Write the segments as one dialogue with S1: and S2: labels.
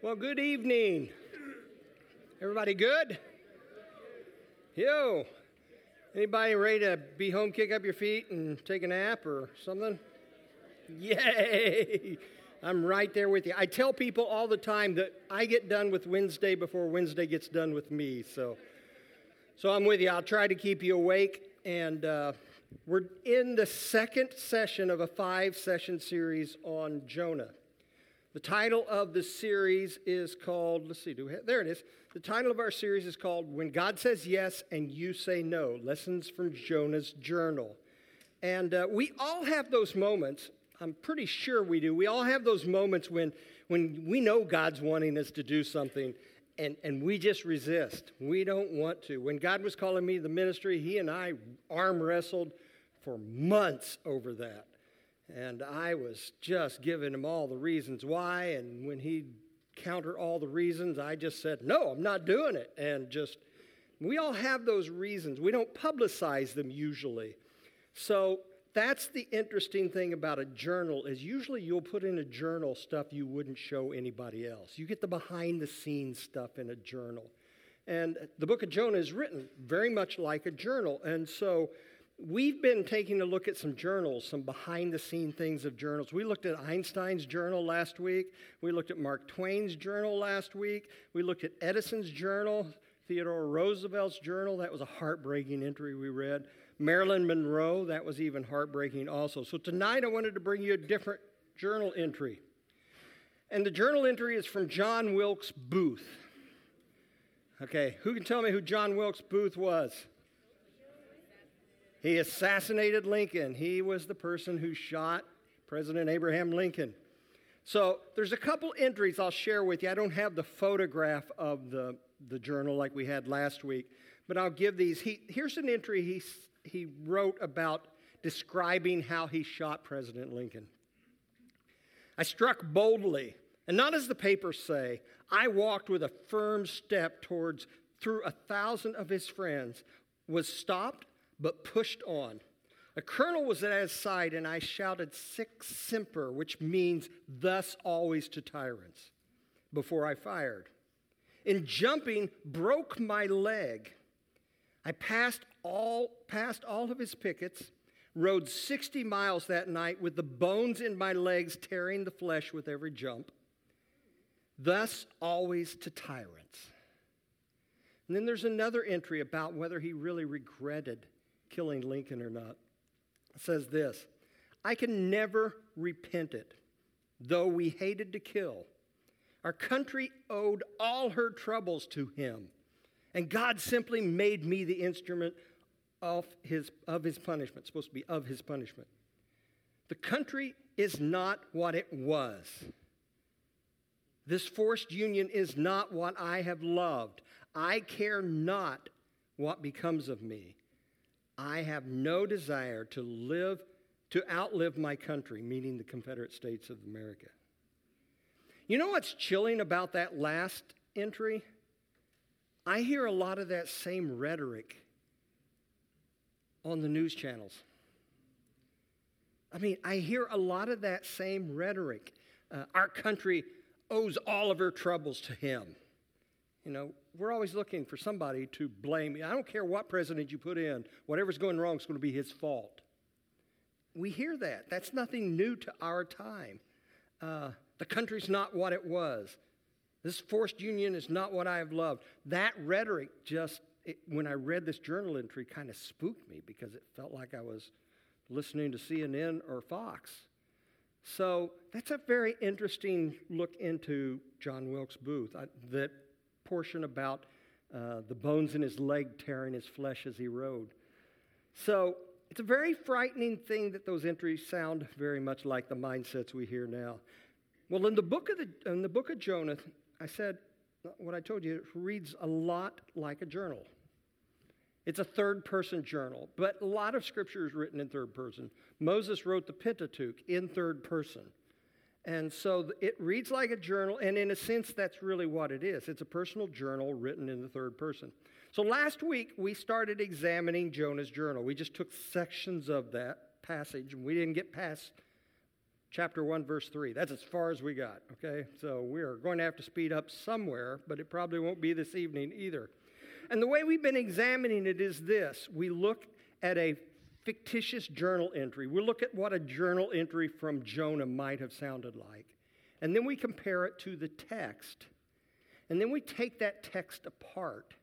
S1: Well, good evening. Everybody good? Yo. Anybody ready to be home, kick up your feet, and take a nap or something? Yay! I'm right there with you. I tell people all the time that I get done with Wednesday before Wednesday gets done with me. So, so I'm with you. I'll try to keep you awake. And uh, we're in the second session of a five session series on Jonah. The title of the series is called, let's see, have, there it is. The title of our series is called When God Says Yes and You Say No Lessons from Jonah's Journal. And uh, we all have those moments. I'm pretty sure we do. We all have those moments when, when we know God's wanting us to do something and, and we just resist. We don't want to. When God was calling me to the ministry, He and I arm wrestled for months over that. And I was just giving him all the reasons why. And when he countered all the reasons, I just said, No, I'm not doing it. And just, we all have those reasons. We don't publicize them usually. So that's the interesting thing about a journal is usually you'll put in a journal stuff you wouldn't show anybody else. You get the behind the scenes stuff in a journal. And the book of Jonah is written very much like a journal. And so We've been taking a look at some journals, some behind the scene things of journals. We looked at Einstein's journal last week. We looked at Mark Twain's journal last week. We looked at Edison's journal, Theodore Roosevelt's journal. That was a heartbreaking entry we read. Marilyn Monroe, that was even heartbreaking also. So tonight I wanted to bring you a different journal entry. And the journal entry is from John Wilkes Booth. Okay, who can tell me who John Wilkes Booth was? He assassinated Lincoln. He was the person who shot President Abraham Lincoln. So there's a couple entries I'll share with you. I don't have the photograph of the, the journal like we had last week, but I'll give these. He, here's an entry he, he wrote about describing how he shot President Lincoln. I struck boldly, and not as the papers say. I walked with a firm step towards through a thousand of his friends, was stopped but pushed on. A colonel was at his side, and I shouted, Sic semper, which means thus always to tyrants, before I fired. In jumping, broke my leg. I passed all, passed all of his pickets, rode 60 miles that night with the bones in my legs tearing the flesh with every jump. Thus always to tyrants. And then there's another entry about whether he really regretted killing Lincoln or not. Says this I can never repent it, though we hated to kill. Our country owed all her troubles to him, and God simply made me the instrument of his, of his punishment. Supposed to be of his punishment. The country is not what it was. This forced union is not what I have loved. I care not what becomes of me. I have no desire to live, to outlive my country, meaning the Confederate States of America. You know what's chilling about that last entry? I hear a lot of that same rhetoric on the news channels. I mean, I hear a lot of that same rhetoric. Uh, our country owes all of her troubles to him. You know, we're always looking for somebody to blame. I don't care what president you put in, whatever's going wrong is going to be his fault. We hear that. That's nothing new to our time. Uh, the country's not what it was. This forced union is not what I have loved. That rhetoric just, it, when I read this journal entry, kind of spooked me because it felt like I was listening to CNN or Fox. So that's a very interesting look into John Wilkes Booth I, that portion about uh, the bones in his leg tearing his flesh as he rode. So it's a very frightening thing that those entries sound very much like the mindsets we hear now. Well, in the book of, the, in the book of Jonah, I said what I told you, it reads a lot like a journal. It's a third person journal, but a lot of scripture is written in third person. Moses wrote the Pentateuch in third person. And so it reads like a journal, and in a sense, that's really what it is. It's a personal journal written in the third person. So last week, we started examining Jonah's journal. We just took sections of that passage, and we didn't get past chapter 1, verse 3. That's as far as we got, okay? So we are going to have to speed up somewhere, but it probably won't be this evening either. And the way we've been examining it is this we look at a fictitious journal entry. We look at what a journal entry from Jonah might have sounded like. And then we compare it to the text. And then we take that text apart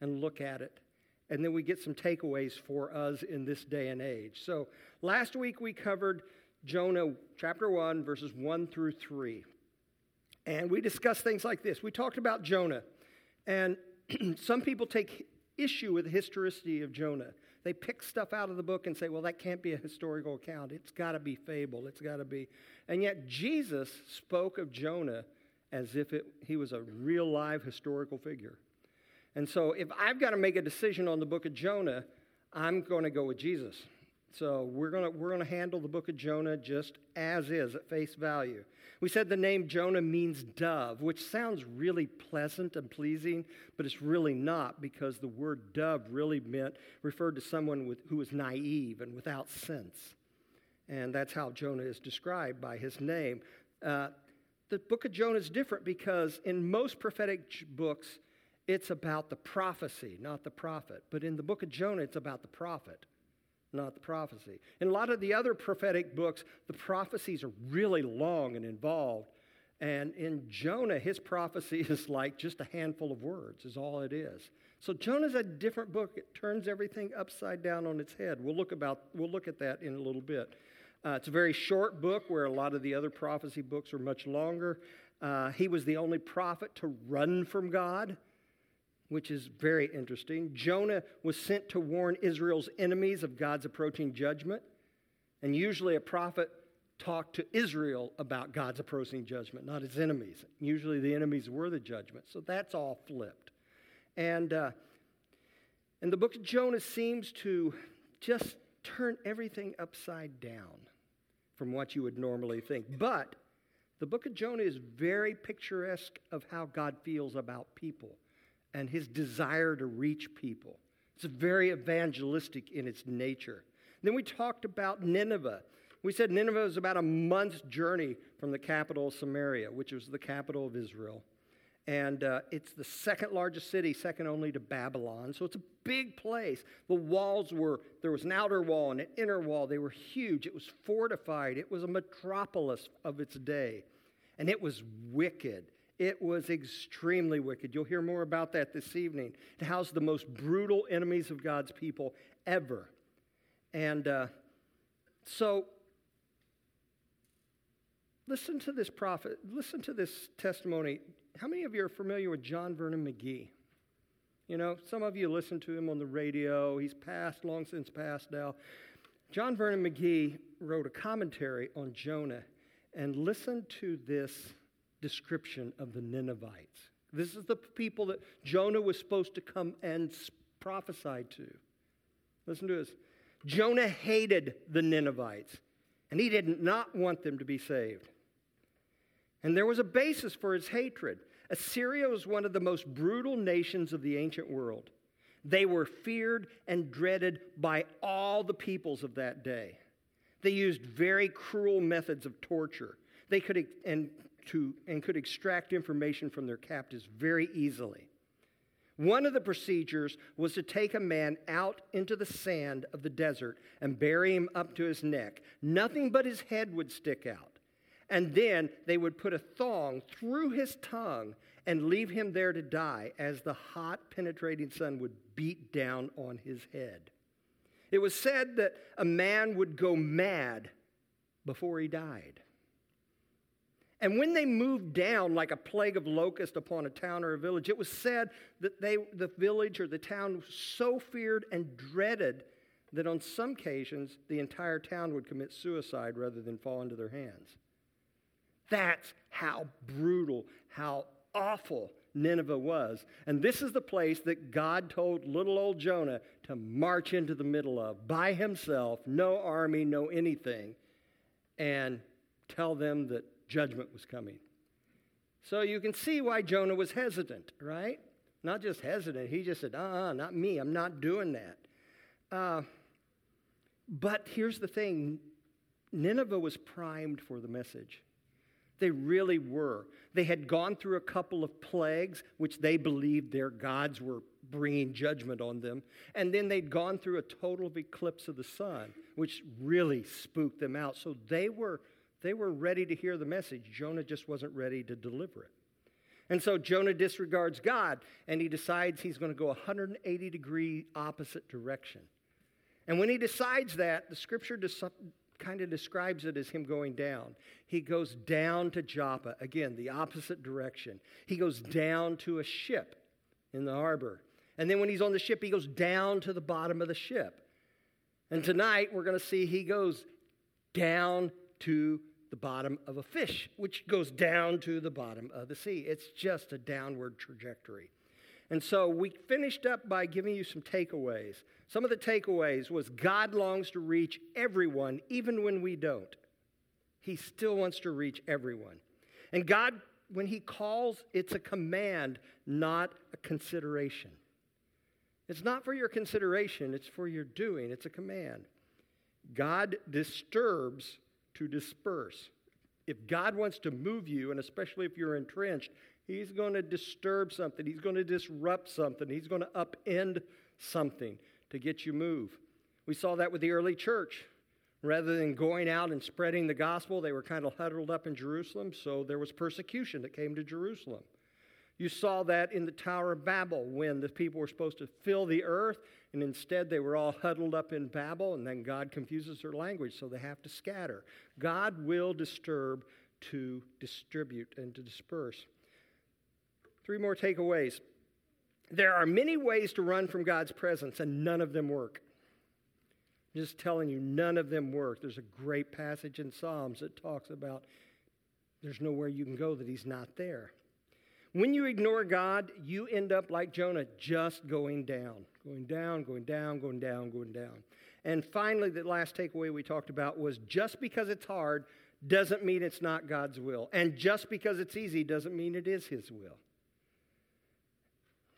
S1: and look at it. And then we get some takeaways for us in this day and age. So last week we covered Jonah chapter 1, verses 1 through 3. And we discussed things like this. We talked about Jonah. And some people take issue with the historicity of Jonah. They pick stuff out of the book and say, well, that can't be a historical account. It's got to be fable. It's got to be. And yet, Jesus spoke of Jonah as if it, he was a real live historical figure. And so, if I've got to make a decision on the book of Jonah, I'm going to go with Jesus. So we're going we're gonna handle the book of Jonah just as is at face value. We said the name Jonah means dove, which sounds really pleasant and pleasing, but it's really not because the word dove really meant, referred to someone with, who was naive and without sense. And that's how Jonah is described by his name. Uh, the book of Jonah is different because in most prophetic books, it's about the prophecy, not the prophet. But in the book of Jonah, it's about the prophet not the prophecy. In a lot of the other prophetic books, the prophecies are really long and involved. And in Jonah, his prophecy is like just a handful of words, is all it is. So Jonah's a different book. It turns everything upside down on its head. We'll look, about, we'll look at that in a little bit. Uh, it's a very short book where a lot of the other prophecy books are much longer. Uh, he was the only prophet to run from God which is very interesting. Jonah was sent to warn Israel's enemies of God's approaching judgment. And usually a prophet talked to Israel about God's approaching judgment, not his enemies. Usually the enemies were the judgment. So that's all flipped. And, uh, and the book of Jonah seems to just turn everything upside down from what you would normally think. But the book of Jonah is very picturesque of how God feels about people and his desire to reach people. It's very evangelistic in its nature. Then we talked about Nineveh. We said Nineveh was about a month's journey from the capital Samaria, which was the capital of Israel. And uh, it's the second largest city, second only to Babylon. So it's a big place. The walls were, there was an outer wall and an inner wall. They were huge. It was fortified. It was a metropolis of its day. And it was wicked. It was extremely wicked. You'll hear more about that this evening. It housed the most brutal enemies of God's people ever. And uh, so, listen to this prophet, listen to this testimony. How many of you are familiar with John Vernon McGee? You know, some of you listen to him on the radio. He's passed, long since passed now. John Vernon McGee wrote a commentary on Jonah, and listen to this description of the Ninevites. This is the people that Jonah was supposed to come and prophesy to. Listen to this. Jonah hated the Ninevites, and he did not want them to be saved. And there was a basis for his hatred. Assyria was one of the most brutal nations of the ancient world. They were feared and dreaded by all the peoples of that day. They used very cruel methods of torture. They could and to, and could extract information from their captives very easily. One of the procedures was to take a man out into the sand of the desert and bury him up to his neck. Nothing but his head would stick out. And then they would put a thong through his tongue and leave him there to die as the hot, penetrating sun would beat down on his head. It was said that a man would go mad before he died. And when they moved down like a plague of locusts upon a town or a village, it was said that they, the village or the town was so feared and dreaded that on some occasions the entire town would commit suicide rather than fall into their hands. That's how brutal, how awful Nineveh was. And this is the place that God told little old Jonah to march into the middle of by himself, no army, no anything, and tell them that judgment was coming. So you can see why Jonah was hesitant, right? Not just hesitant, he just said, uh uh not me, I'm not doing that. Uh, but here's the thing Nineveh was primed for the message. They really were. They had gone through a couple of plagues, which they believed their gods were bringing judgment on them. And then they'd gone through a total eclipse of the sun, which really spooked them out. So they were, they were ready to hear the message. Jonah just wasn't ready to deliver it. And so Jonah disregards God and he decides he's going to go 180 degree opposite direction. And when he decides that, the scripture kind of describes it as him going down. He goes down to Joppa, again, the opposite direction. He goes down to a ship in the harbor. And then when he's on the ship, he goes down to the bottom of the ship. And tonight, we're going to see he goes down to the bottom of a fish, which goes down to the bottom of the sea. It's just a downward trajectory. And so we finished up by giving you some takeaways. Some of the takeaways was God longs to reach everyone, even when we don't. He still wants to reach everyone. And God, when He calls, it's a command, not a consideration. It's not for your consideration, it's for your doing. It's a command. God disturbs to disperse. If God wants to move you, and especially if you're entrenched, He's going to disturb something. He's going to disrupt something. He's going to upend something to get you move. We saw that with the early church. Rather than going out and spreading the gospel, they were kind of huddled up in Jerusalem, so there was persecution that came to Jerusalem. You saw that in the Tower of Babel when the people were supposed to fill the earth, and instead they were all huddled up in Babel, and then God confuses their language, so they have to scatter. God will disturb to distribute and to disperse. Three more takeaways. There are many ways to run from God's presence, and none of them work. I'm just telling you, none of them work. There's a great passage in Psalms that talks about there's nowhere you can go that He's not there. When you ignore God, you end up like Jonah, just going down, going down, going down, going down, going down. And finally, the last takeaway we talked about was just because it's hard doesn't mean it's not God's will. And just because it's easy doesn't mean it is His will.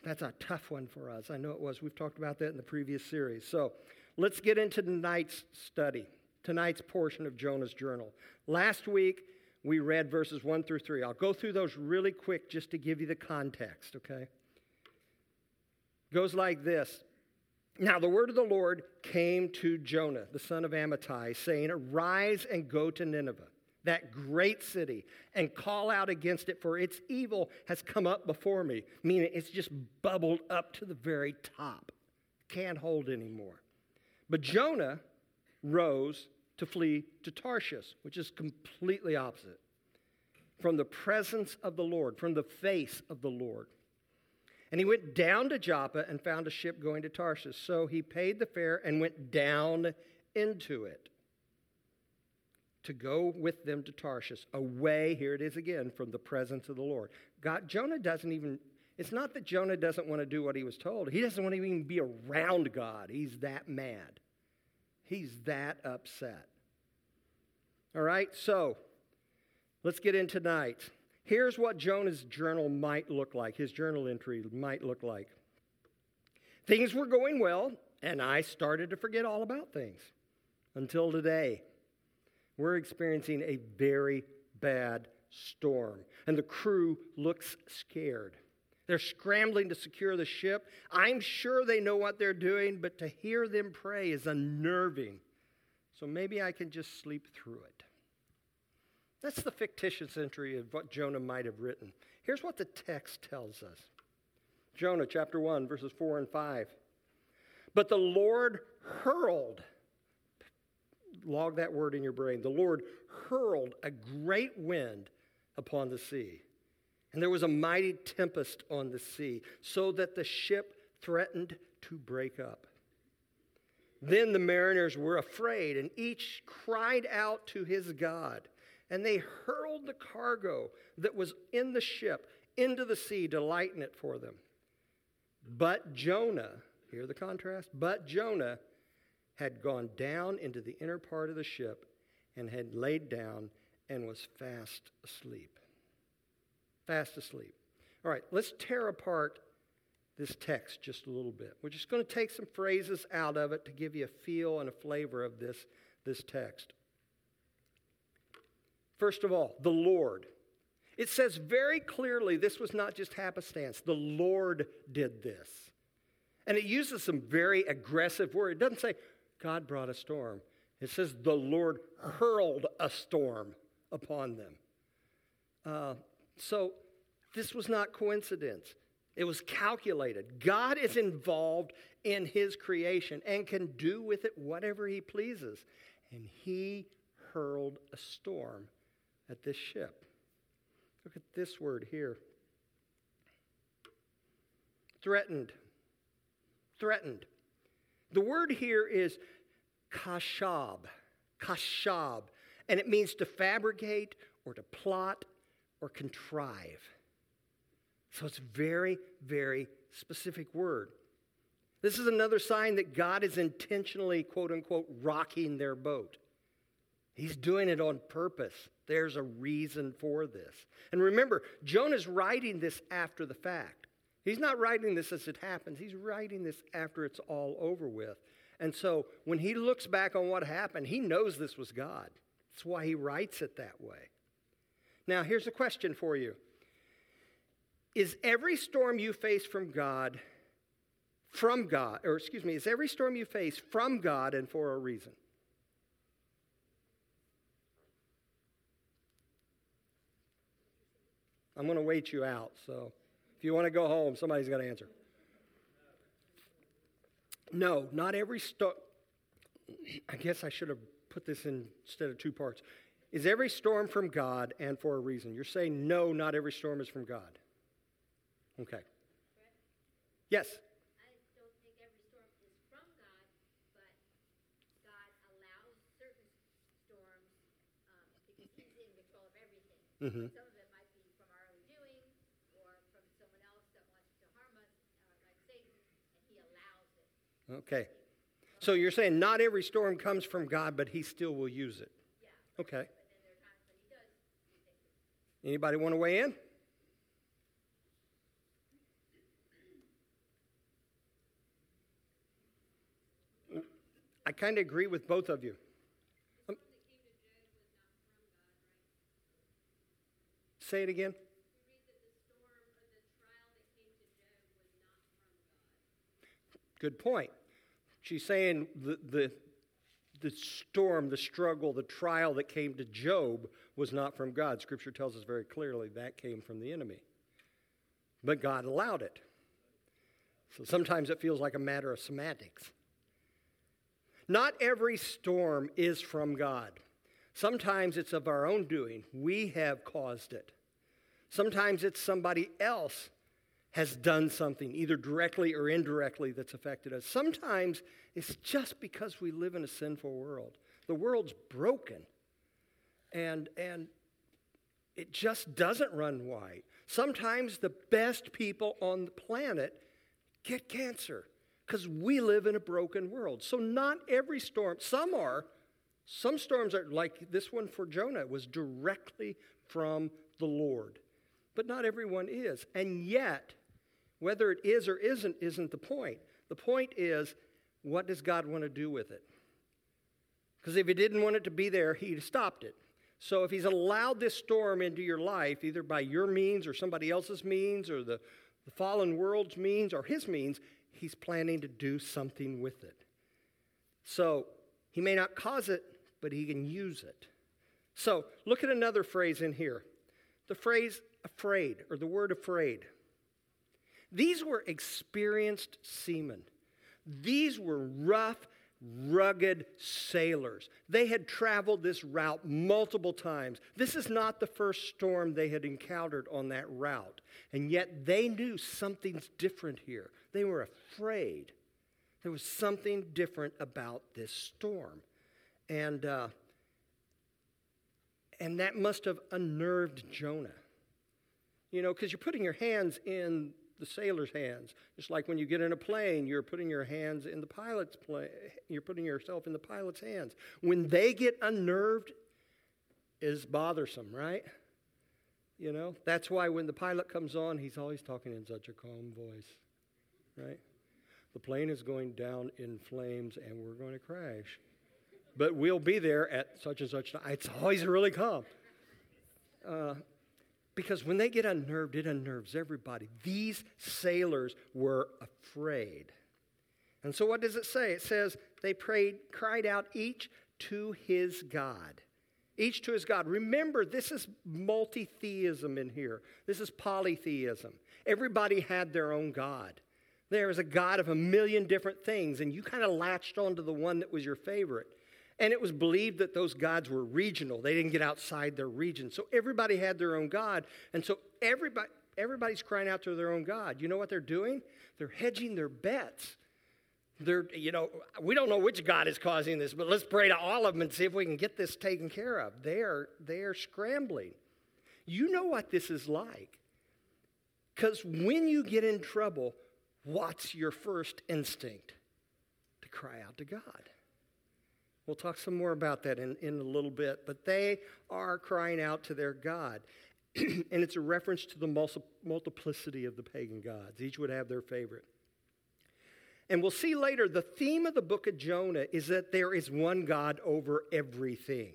S1: That's a tough one for us. I know it was. We've talked about that in the previous series. So let's get into tonight's study, tonight's portion of Jonah's journal. Last week, we read verses 1 through 3. I'll go through those really quick just to give you the context, okay? Goes like this. Now, the word of the Lord came to Jonah, the son of Amittai, saying, Arise and go to Nineveh, that great city, and call out against it, for its evil has come up before me. Meaning, it's just bubbled up to the very top. Can't hold anymore. But Jonah rose to flee to Tarshish, which is completely opposite. From the presence of the Lord, from the face of the Lord. And he went down to Joppa and found a ship going to Tarshish. So he paid the fare and went down into it to go with them to Tarshish, away, here it is again, from the presence of the Lord. God, Jonah doesn't even, it's not that Jonah doesn't want to do what he was told. He doesn't want to even be around God. He's that mad. He's that upset. All right, so let's get in tonight. Here's what Jonah's journal might look like, his journal entry might look like. Things were going well, and I started to forget all about things until today. We're experiencing a very bad storm, and the crew looks scared. They're scrambling to secure the ship. I'm sure they know what they're doing, but to hear them pray is unnerving. So maybe I can just sleep through it. That's the fictitious entry of what Jonah might have written. Here's what the text tells us Jonah chapter 1, verses 4 and 5. But the Lord hurled, log that word in your brain, the Lord hurled a great wind upon the sea. And there was a mighty tempest on the sea, so that the ship threatened to break up. Then the mariners were afraid, and each cried out to his God. And they hurled the cargo that was in the ship into the sea to lighten it for them. But Jonah, hear the contrast, but Jonah had gone down into the inner part of the ship and had laid down and was fast asleep. Fast asleep. All right, let's tear apart this text just a little bit. We're just going to take some phrases out of it to give you a feel and a flavor of this, this text. First of all, the Lord. It says very clearly this was not just happenstance. The Lord did this. And it uses some very aggressive word. It doesn't say God brought a storm. It says the Lord hurled a storm upon them. Uh, so this was not coincidence. It was calculated. God is involved in his creation and can do with it whatever he pleases. And he hurled a storm at this ship. Look at this word here threatened. Threatened. The word here is kashab. Kashab. And it means to fabricate or to plot or contrive. So it's very, very specific word. This is another sign that God is intentionally, quote unquote, rocking their boat. He's doing it on purpose. There's a reason for this. And remember, Jonah's writing this after the fact. He's not writing this as it happens, he's writing this after it's all over with. And so when he looks back on what happened, he knows this was God. That's why he writes it that way. Now, here's a question for you Is every storm you face from God, from God, or excuse me, is every storm you face from God and for a reason? I'm going to wait you out. So if you want to go home, somebody's got to answer. No, not every storm. I guess I should have put this in instead of two parts. Is every storm from God and for a reason? You're saying no, not every storm is from God. Okay. Yes.
S2: I don't think every storm is from God, but God allows certain storms um, because He's in control of everything.
S1: Mhm.
S2: Some of it might be from our own doing or from someone else that wants to harm us, uh, like Satan, and He allows it.
S1: Okay. So you're saying not every storm comes from God, but He still will use it.
S2: Yeah.
S1: Okay.
S2: But then there are times when He does do things.
S1: Anybody want to weigh in? I kind of agree with both of you. Um, say it again. Good point. She's saying the, the, the storm, the struggle, the trial that came to Job was not from God. Scripture tells us very clearly that came from the enemy. But God allowed it. So sometimes it feels like a matter of semantics. Not every storm is from God. Sometimes it's of our own doing. We have caused it. Sometimes it's somebody else has done something, either directly or indirectly, that's affected us. Sometimes it's just because we live in a sinful world. The world's broken, and, and it just doesn't run white. Sometimes the best people on the planet get cancer because we live in a broken world. So, not every storm, some are, some storms are like this one for Jonah was directly from the Lord. But not everyone is. And yet, whether it is or isn't, isn't the point. The point is, what does God want to do with it? Because if He didn't want it to be there, He'd stopped it. So if He's allowed this storm into your life, either by your means or somebody else's means or the, the fallen world's means or His means, He's planning to do something with it. So He may not cause it, but He can use it. So look at another phrase in here the phrase afraid, or the word afraid. These were experienced seamen. These were rough, rugged sailors. They had traveled this route multiple times. This is not the first storm they had encountered on that route. And yet they knew something's different here. They were afraid. There was something different about this storm. And, uh, and that must have unnerved Jonah. You know, because you're putting your hands in the sailor's hands. Just like when you get in a plane, you're putting your hands in the pilot's plane. You're putting yourself in the pilot's hands. When they get unnerved, is bothersome, right? You know, that's why when the pilot comes on, he's always talking in such a calm voice, right? The plane is going down in flames and we're going to crash. But we'll be there at such and such time. It's always really calm. Uh, because when they get unnerved, it unnerves everybody. These sailors were afraid. And so, what does it say? It says they prayed, cried out each to his God. Each to his God. Remember, this is multi theism in here. This is polytheism. Everybody had their own God. There was a God of a million different things, and you kind of latched onto the one that was your favorite. And it was believed that those gods were regional. They didn't get outside their region. So everybody had their own God. And so everybody, everybody's crying out to their own God. You know what they're doing? They're hedging their bets. They're, you know, we don't know which God is causing this, but let's pray to all of them and see if we can get this taken care of. They are, they are scrambling. You know what this is like. Because when you get in trouble, what's your first instinct? To cry out to God. We'll talk some more about that in, in a little bit, but they are crying out to their God. and it's a reference to the multiplicity of the pagan gods. Each would have their favorite. And we'll see later the theme of the book of Jonah is that there is one God over everything.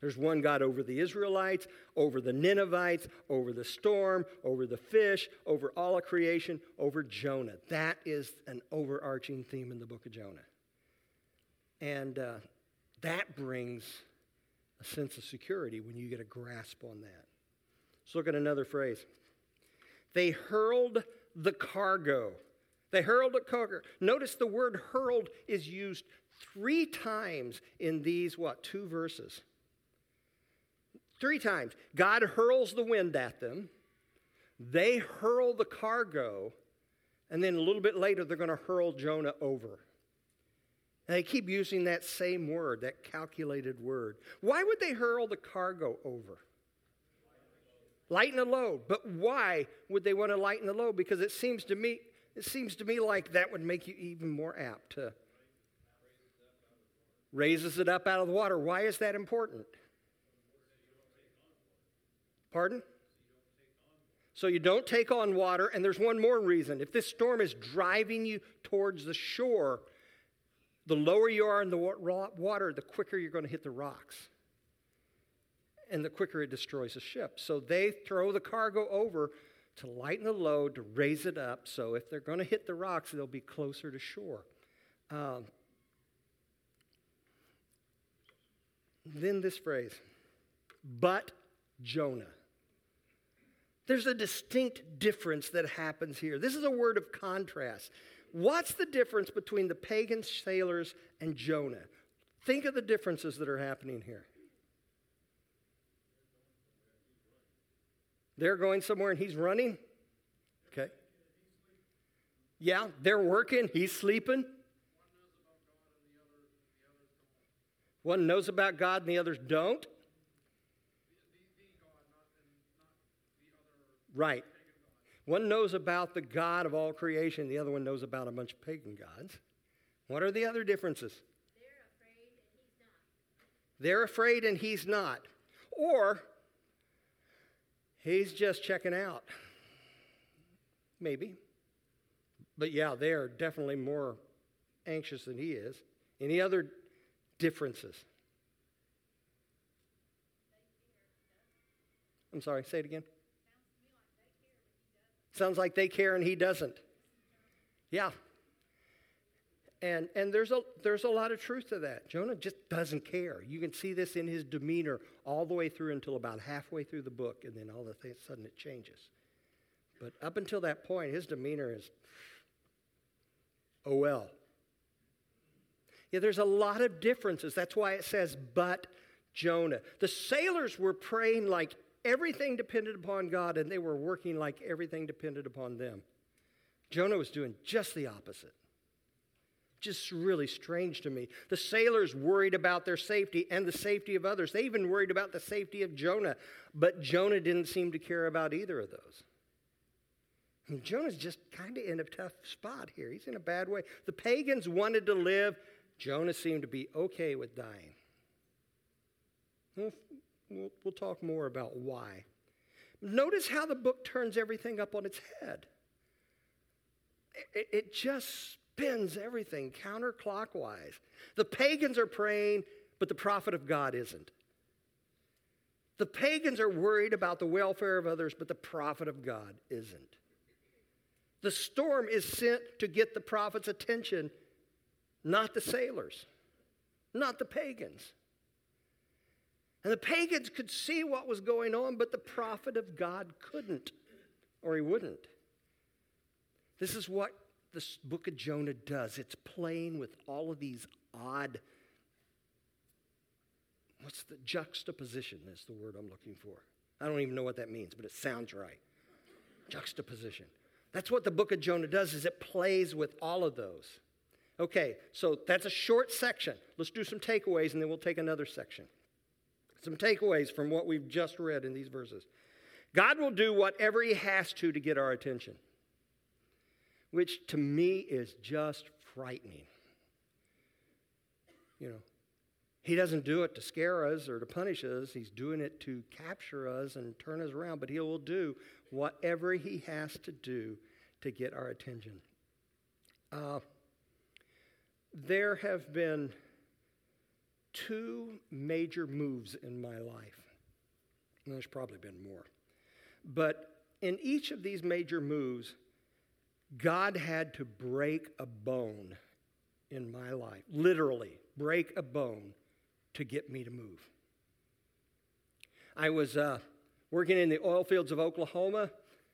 S1: There's one God over the Israelites, over the Ninevites, over the storm, over the fish, over all of creation, over Jonah. That is an overarching theme in the book of Jonah. And uh, that brings a sense of security when you get a grasp on that. Let's look at another phrase. They hurled the cargo. They hurled a cargo. Notice the word hurled is used three times in these, what, two verses. Three times. God hurls the wind at them. They hurl the cargo. And then a little bit later, they're going to hurl Jonah over. And they keep using that same word, that calculated word. Why would they hurl the cargo over? Lighten the load. But why would they want to lighten the load? Because it seems to me, it seems to me like that would make you even more apt to raises it up out of the water. Why is that important? Pardon? So you don't take on water, and there's one more reason. If this storm is driving you towards the shore, the lower you are in the water, the quicker you're going to hit the rocks. And the quicker it destroys the ship. So they throw the cargo over to lighten the load, to raise it up. So if they're going to hit the rocks, they'll be closer to shore. Um, then this phrase, but Jonah. There's a distinct difference that happens here. This is a word of contrast. What's the difference between the pagan sailors and Jonah? Think of the differences that are happening here. They're going somewhere and he's running. Okay. Yeah, they're working, he's sleeping. One knows about God and the others don't. Right. One knows about the God of all creation, the other one knows about a bunch of pagan gods. What are the other differences? They're afraid and he's not. They're afraid and he's not. Or he's just checking out. Maybe. But yeah, they are definitely more anxious than he is. Any other differences? I'm sorry, say it again. Sounds like they care and he doesn't. Yeah. And, and there's, a, there's a lot of truth to that. Jonah just doesn't care. You can see this in his demeanor all the way through until about halfway through the book, and then all of a sudden it changes. But up until that point, his demeanor is, oh well. Yeah, there's a lot of differences. That's why it says, but Jonah. The sailors were praying like Everything depended upon God, and they were working like everything depended upon them. Jonah was doing just the opposite. Just really strange to me. The sailors worried about their safety and the safety of others. They even worried about the safety of Jonah, but Jonah didn't seem to care about either of those. Jonah's just kind of in a tough spot here. He's in a bad way. The pagans wanted to live, Jonah seemed to be okay with dying. Well, We'll, we'll talk more about why. Notice how the book turns everything up on its head. It, it just spins everything counterclockwise. The pagans are praying, but the prophet of God isn't. The pagans are worried about the welfare of others, but the prophet of God isn't. The storm is sent to get the prophet's attention, not the sailors, not the pagans. And the pagans could see what was going on, but the prophet of God couldn't, or he wouldn't. This is what the book of Jonah does. It's playing with all of these odd, what's the juxtaposition? Is the word I'm looking for. I don't even know what that means, but it sounds right. Juxtaposition. That's what the book of Jonah does is it plays with all of those. Okay, so that's a short section. Let's do some takeaways and then we'll take another section. Some takeaways from what we've just read in these verses. God will do whatever he has to to get our attention, which to me is just frightening. You know, he doesn't do it to scare us or to punish us. He's doing it to capture us and turn us around, but he will do whatever he has to do to get our attention. Uh, there have been two major moves in my life. And there's probably been more. But in each of these major moves, God had to break a bone in my life, literally, break a bone to get me to move. I was uh, working in the oil fields of Oklahoma,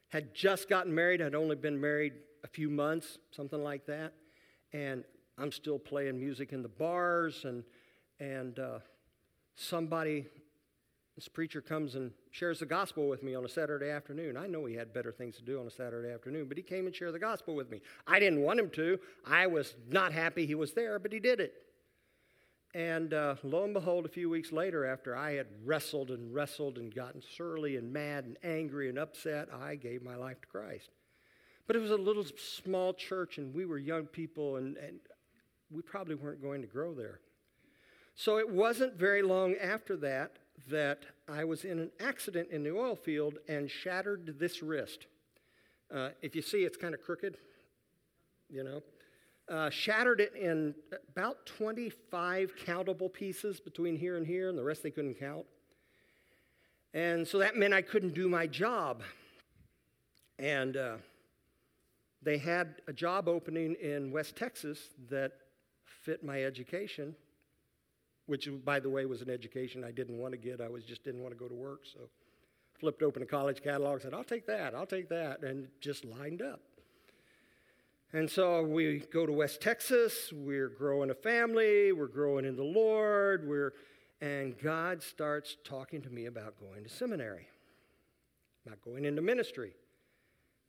S1: had just gotten married, had only been married a few months, something like that. And I'm still playing music in the bars and and uh, somebody, this preacher comes and shares the gospel with me on a Saturday afternoon. I know he had better things to do on a Saturday afternoon, but he came and shared the gospel with me. I didn't want him to. I was not happy he was there, but he did it. And uh, lo and behold, a few weeks later, after I had wrestled and wrestled and gotten surly and mad and angry and upset, I gave my life to Christ. But it was a little small church, and we were young people, and, and we probably weren't going to grow there. So it wasn't very long after that that I was in an accident in the oil field and shattered this wrist. Uh, if you see, it's kind of crooked, you know. Uh, shattered it in about 25 countable pieces between here and here, and the rest they couldn't count. And so that meant I couldn't do my job. And uh, they had a job opening in West Texas that fit my education which, by the way, was an education I didn't want to get. I was just didn't want to go to work. So flipped open a college catalog, said, I'll take that, I'll take that, and just lined up. And so we go to West Texas, we're growing a family, we're growing in the Lord, we're, and God starts talking to me about going to seminary, about going into ministry.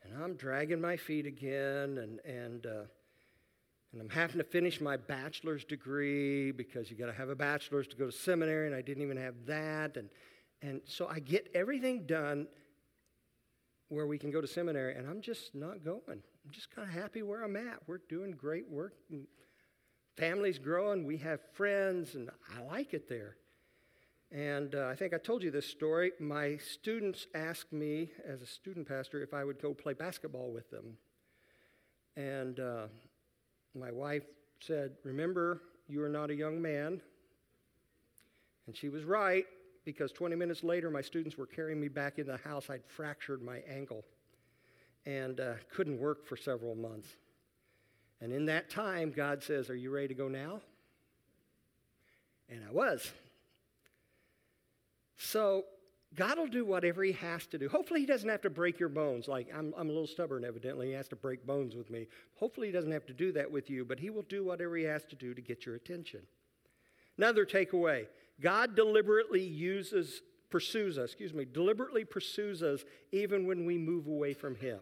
S1: And I'm dragging my feet again, and, and uh, and I'm having to finish my bachelor's degree because you got to have a bachelor's to go to seminary, and I didn't even have that. And, and so I get everything done where we can go to seminary, and I'm just not going. I'm just kind of happy where I'm at. We're doing great work. Family's growing. We have friends, and I like it there. And uh, I think I told you this story. My students asked me, as a student pastor, if I would go play basketball with them. And uh, my wife said, Remember, you are not a young man. And she was right because 20 minutes later, my students were carrying me back in the house. I'd fractured my ankle and uh, couldn't work for several months. And in that time, God says, Are you ready to go now? And I was. So God will do whatever He has to do. Hopefully, He doesn't have to break your bones. Like, I'm, I'm a little stubborn, evidently. He has to break bones with me. Hopefully, He doesn't have to do that with you, but He will do whatever He has to do to get your attention. Another takeaway God deliberately uses, pursues us, excuse me, deliberately pursues us even when we move away from Him.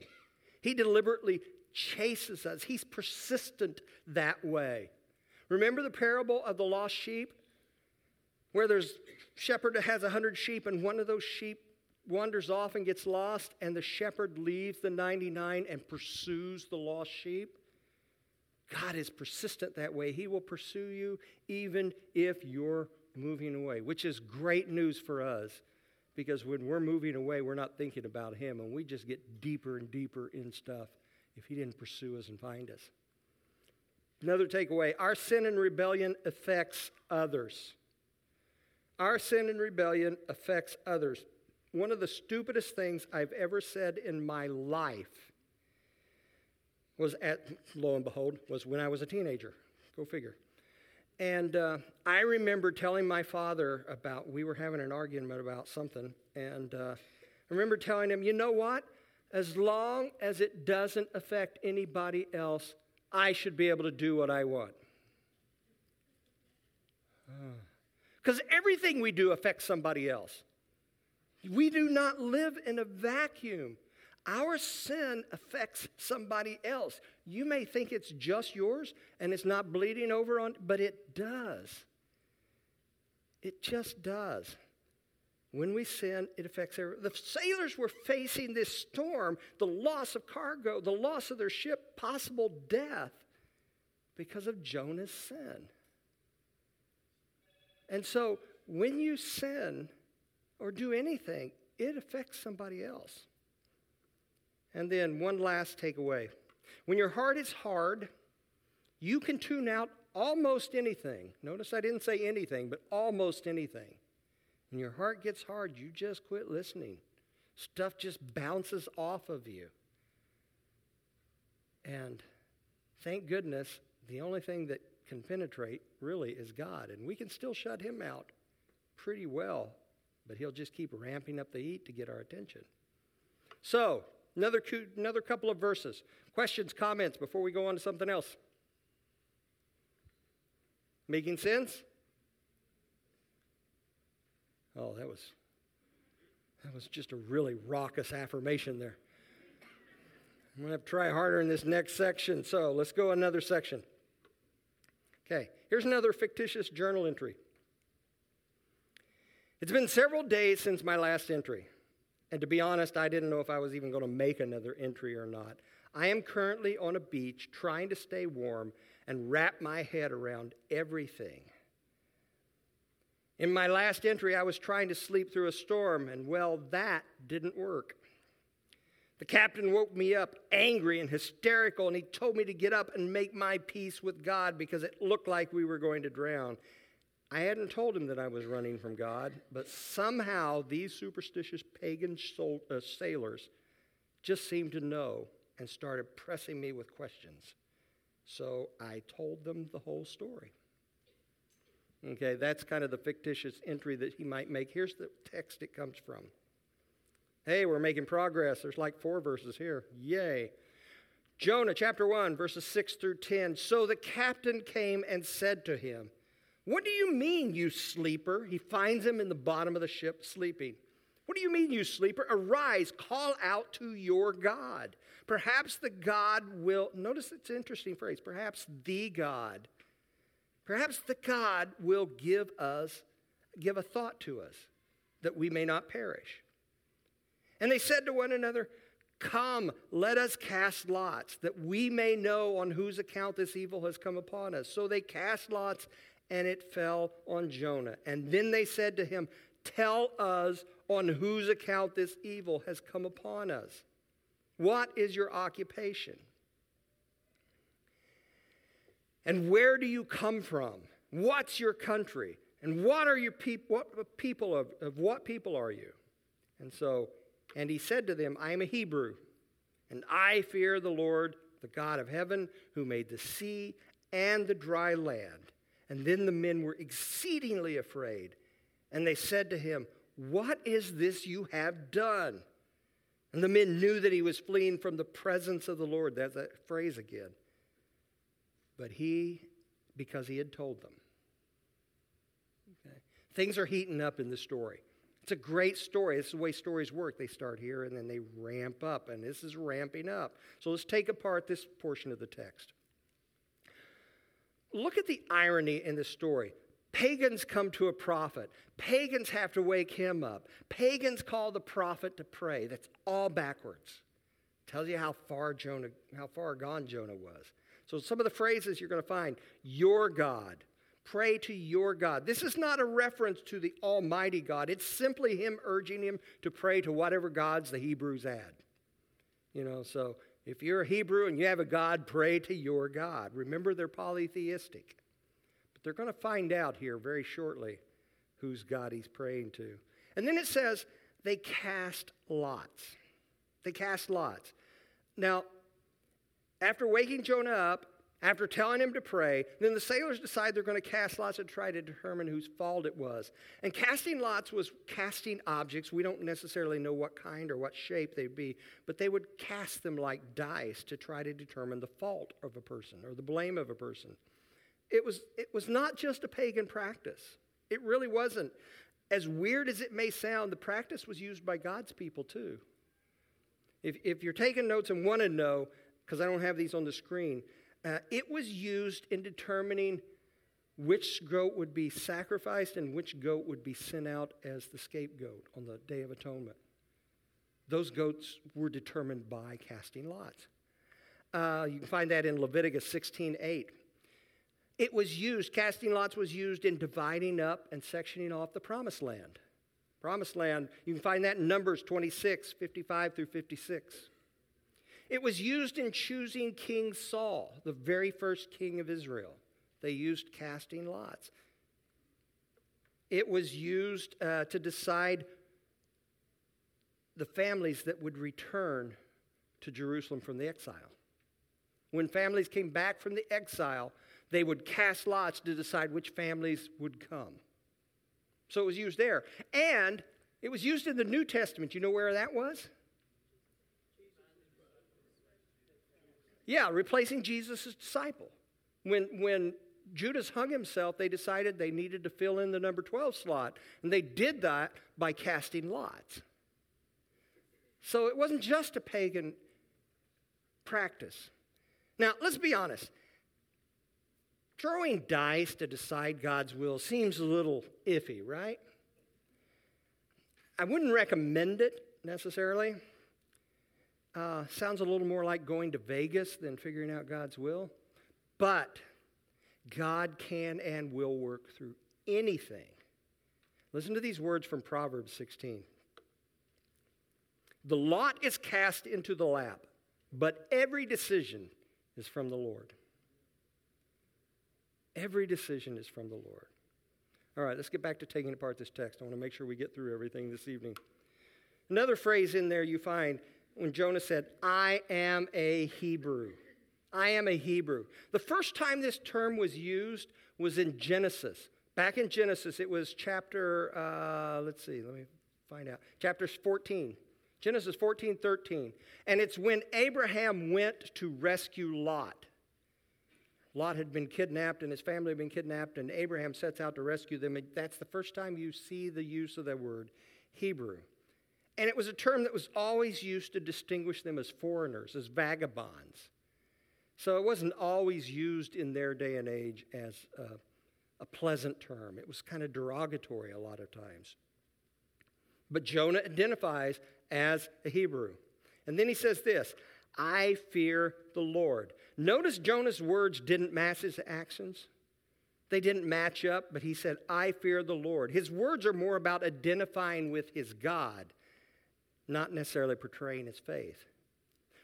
S1: He deliberately chases us, He's persistent that way. Remember the parable of the lost sheep? Where there's shepherd that has a hundred sheep and one of those sheep wanders off and gets lost and the shepherd leaves the 99 and pursues the lost sheep god is persistent that way. He will pursue you even if you're moving away which is great news for us because when we're moving away we're not thinking about him and we just get deeper and deeper in stuff if he didn't pursue us and find us. Another takeaway our sin and rebellion affects others Our sin and rebellion affects others. One of the stupidest things I've ever said in my life was at, lo and behold, was when I was a teenager. Go figure. And uh, I remember telling my father about, we were having an argument about something, and uh, I remember telling him, you know what? As long as it doesn't affect anybody else, I should be able to do what I want. Because everything we do affects somebody else. We do not live in a vacuum. Our sin affects somebody else. You may think it's just yours and it's not bleeding over on, but it does. It just does. When we sin, it affects everyone. The sailors were facing this storm, the loss of cargo, the loss of their ship, possible death because of Jonah's sin. And so when you sin or do anything, it affects somebody else. And then one last takeaway. When your heart is hard, you can tune out almost anything. Notice I didn't say anything, but almost anything. When your heart gets hard, you just quit listening. Stuff just bounces off of you. And thank goodness, the only thing that can penetrate really is God. And we can still shut him out pretty well, but he'll just keep ramping up the heat to get our attention. So, Another, another couple of verses. Questions, comments before we go on to something else? Making sense? Oh, that was that was just a really raucous affirmation there. I'm going to have to try harder in this next section. So let's go another section. Okay, here's another fictitious journal entry. It's been several days since my last entry. And to be honest, I didn't know if I was even going to make another entry or not. I am currently on a beach trying to stay warm and wrap my head around everything. In my last entry, I was trying to sleep through a storm, and well, that didn't work. The captain woke me up angry and hysterical, and he told me to get up and make my peace with God because it looked like we were going to drown. I hadn't told him that I was running from God, but somehow these superstitious pagan sol- uh, sailors just seemed to know and started pressing me with questions. So I told them the whole story. Okay, that's kind of the fictitious entry that he might make. Here's the text it comes from. Hey, we're making progress. There's like four verses here. Yay. Jonah chapter 1, verses 6 through 10. So the captain came and said to him, what do you mean, you sleeper? He finds him in the bottom of the ship sleeping. What do you mean, you sleeper? Arise, call out to your God. Perhaps the God will, notice it's an interesting phrase, perhaps the God. Perhaps the God will give us, give a thought to us that we may not perish. And they said to one another, Come, let us cast lots, that we may know on whose account this evil has come upon us. So they cast lots, and it fell on Jonah. And then they said to him, Tell us on whose account this evil has come upon us. What is your occupation? And where do you come from? What's your country? And what are your people? What people of, of what people are you? And so, and he said to them, I am a Hebrew, and I fear the Lord, the God of heaven, who made the sea and the dry land. And then the men were exceedingly afraid. And they said to him, What is this you have done? And the men knew that he was fleeing from the presence of the Lord. That's that phrase again. But he, because he had told them. Okay. Things are heating up in the story. It's a great story. This is the way stories work. They start here and then they ramp up, and this is ramping up. So let's take apart this portion of the text look at the irony in this story. Pagans come to a prophet. Pagans have to wake him up. Pagans call the prophet to pray. That's all backwards. Tells you how far Jonah, how far gone Jonah was. So some of the phrases you're going to find, your God. Pray to your God. This is not a reference to the Almighty God. It's simply him urging him to pray to whatever gods the Hebrews had. You know, so if you're a Hebrew and you have a God, pray to your God. Remember, they're polytheistic. But they're going to find out here very shortly whose God he's praying to. And then it says they cast lots. They cast lots. Now, after waking Jonah up, after telling him to pray, then the sailors decide they're going to cast lots and try to determine whose fault it was. And casting lots was casting objects. We don't necessarily know what kind or what shape they'd be, but they would cast them like dice to try to determine the fault of a person or the blame of a person. It was, it was not just a pagan practice, it really wasn't. As weird as it may sound, the practice was used by God's people too. If, if you're taking notes and want to know, because I don't have these on the screen, uh, it was used in determining which goat would be sacrificed and which goat would be sent out as the scapegoat on the Day of Atonement. Those goats were determined by casting lots. Uh, you can find that in Leviticus 16 8. It was used, casting lots was used in dividing up and sectioning off the promised land. Promised land, you can find that in Numbers 26, 55 through 56. It was used in choosing King Saul, the very first king of Israel. They used casting lots. It was used uh, to decide the families that would return to Jerusalem from the exile. When families came back from the exile, they would cast lots to decide which families would come. So it was used there. And it was used in the New Testament. You know where that was? Yeah, replacing Jesus' disciple. When, when Judas hung himself, they decided they needed to fill in the number 12 slot. And they did that by casting lots. So it wasn't just a pagan practice. Now, let's be honest. Throwing dice to decide God's will seems a little iffy, right? I wouldn't recommend it necessarily. Uh, sounds a little more like going to Vegas than figuring out God's will. But God can and will work through anything. Listen to these words from Proverbs 16. The lot is cast into the lap, but every decision is from the Lord. Every decision is from the Lord. All right, let's get back to taking apart this text. I want to make sure we get through everything this evening. Another phrase in there you find when Jonah said, I am a Hebrew. I am a Hebrew. The first time this term was used was in Genesis. Back in Genesis, it was chapter, uh, let's see, let me find out. Chapter 14. Genesis 14, 13. And it's when Abraham went to rescue Lot. Lot had been kidnapped and his family had been kidnapped, and Abraham sets out to rescue them. That's the first time you see the use of that word, Hebrew. And it was a term that was always used to distinguish them as foreigners, as vagabonds. So it wasn't always used in their day and age as a, a pleasant term. It was kind of derogatory a lot of times. But Jonah identifies as a Hebrew. And then he says this I fear the Lord. Notice Jonah's words didn't match his actions. They didn't match up, but he said, I fear the Lord. His words are more about identifying with his God, not necessarily portraying his faith,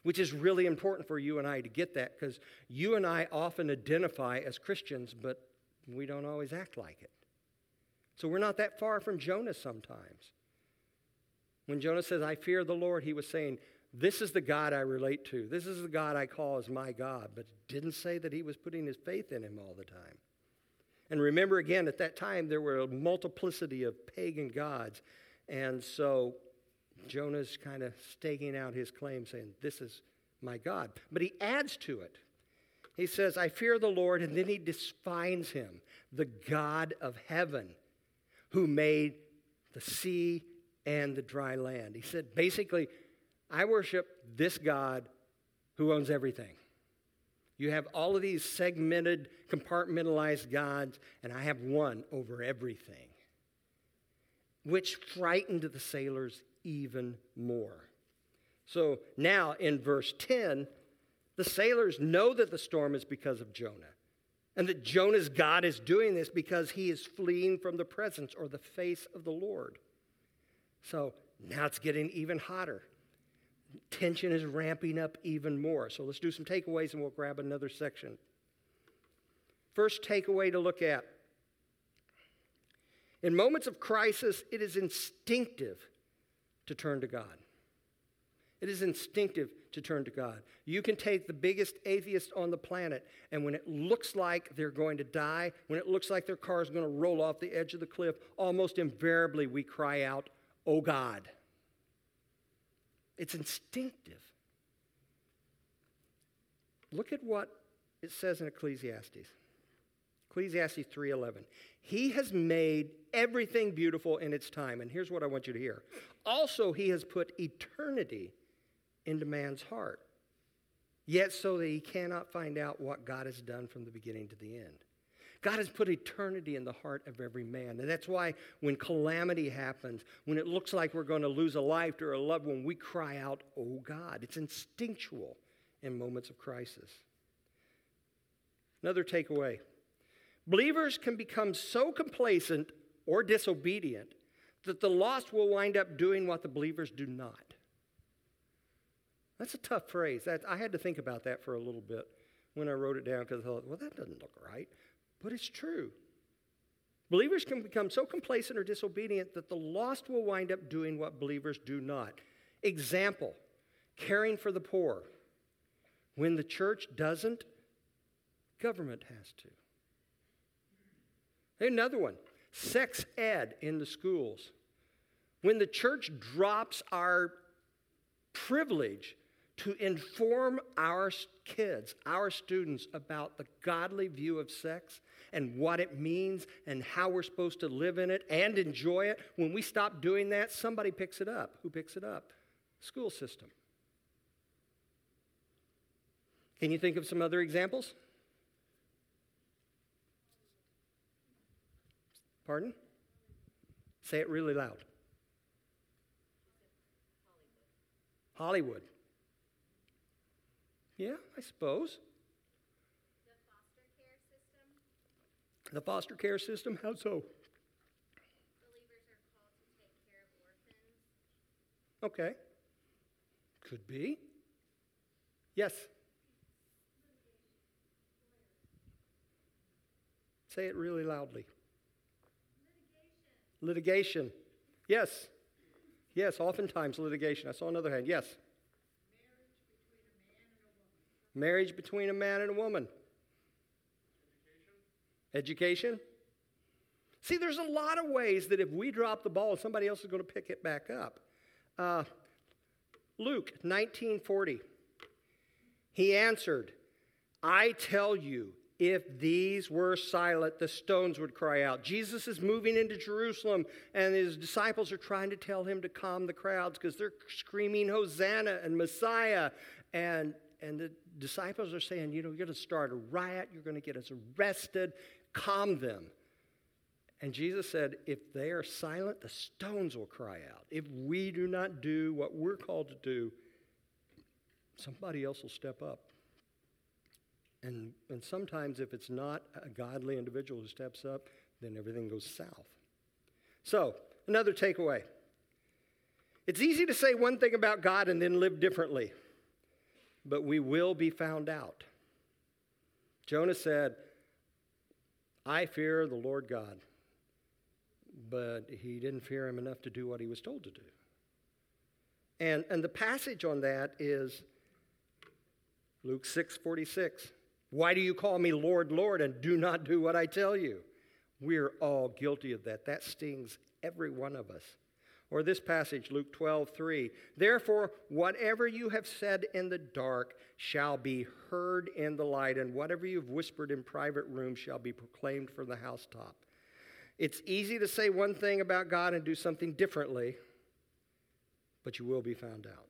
S1: which is really important for you and I to get that because you and I often identify as Christians, but we don't always act like it. So we're not that far from Jonah sometimes. When Jonah says, I fear the Lord, he was saying, this is the God I relate to. This is the God I call as my God. But didn't say that he was putting his faith in him all the time. And remember again, at that time, there were a multiplicity of pagan gods. And so Jonah's kind of staking out his claim, saying, This is my God. But he adds to it. He says, I fear the Lord, and then he defines him, the God of heaven, who made the sea and the dry land. He said, basically, I worship this God who owns everything. You have all of these segmented, compartmentalized gods, and I have one over everything, which frightened the sailors even more. So now in verse 10, the sailors know that the storm is because of Jonah. And that Jonah's God is doing this because he is fleeing from the presence or the face of the Lord. So now it's getting even hotter tension is ramping up even more. So let's do some takeaways and we'll grab another section. First takeaway to look at In moments of crisis, it is instinctive to turn to God. It is instinctive to turn to God. You can take the biggest atheist on the planet, and when it looks like they're going to die, when it looks like their car is going to roll off the edge of the cliff, almost invariably we cry out, Oh God. It's instinctive. Look at what it says in Ecclesiastes. Ecclesiastes 3:11. He has made everything beautiful in its time, and here's what I want you to hear. Also, he has put eternity into man's heart, yet so that he cannot find out what God has done from the beginning to the end. God has put eternity in the heart of every man. And that's why when calamity happens, when it looks like we're going to lose a life or a loved one, we cry out, Oh God. It's instinctual in moments of crisis. Another takeaway believers can become so complacent or disobedient that the lost will wind up doing what the believers do not. That's a tough phrase. That, I had to think about that for a little bit when I wrote it down because I thought, well, that doesn't look right. But it's true. Believers can become so complacent or disobedient that the lost will wind up doing what believers do not. Example caring for the poor. When the church doesn't, government has to. Another one sex ed in the schools. When the church drops our privilege to inform our kids, our students, about the godly view of sex and what it means and how we're supposed to live in it and enjoy it. When we stop doing that, somebody picks it up. Who picks it up? School system. Can you think of some other examples? Pardon? Say it really loud. Hollywood. Yeah, I suppose.
S2: The foster care system.
S1: How so?
S2: Believers are called to take care of orphans.
S1: Okay. Could be. Yes. Say it really loudly. Litigation. Yes. Yes, oftentimes litigation. I saw another hand. Yes. Marriage between a man and a woman. Education. See, there's a lot of ways that if we drop the ball, somebody else is going to pick it back up. Uh, Luke 1940. He answered, I tell you, if these were silent, the stones would cry out. Jesus is moving into Jerusalem, and his disciples are trying to tell him to calm the crowds because they're screaming, Hosanna and Messiah. And, and the disciples are saying, You know, you're going to start a riot, you're going to get us arrested. Calm them. And Jesus said, If they are silent, the stones will cry out. If we do not do what we're called to do, somebody else will step up. And, and sometimes, if it's not a godly individual who steps up, then everything goes south. So, another takeaway it's easy to say one thing about God and then live differently, but we will be found out. Jonah said, I fear the Lord God, but he didn't fear him enough to do what he was told to do. And, and the passage on that is Luke 6 46. Why do you call me Lord, Lord, and do not do what I tell you? We're all guilty of that. That stings every one of us. Or this passage, Luke 12, 3. Therefore, whatever you have said in the dark shall be heard in the light, and whatever you've whispered in private rooms shall be proclaimed from the housetop. It's easy to say one thing about God and do something differently, but you will be found out.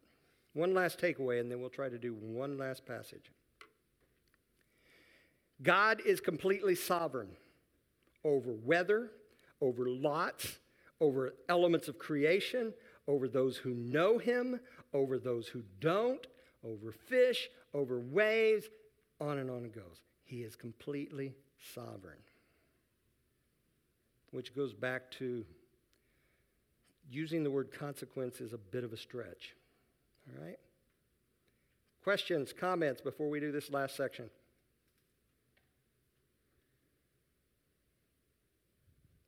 S1: One last takeaway, and then we'll try to do one last passage. God is completely sovereign over weather, over lots, over elements of creation, over those who know Him, over those who don't, over fish, over waves, on and on it goes. He is completely sovereign. Which goes back to using the word consequence is a bit of a stretch. All right? Questions, comments before we do this last section?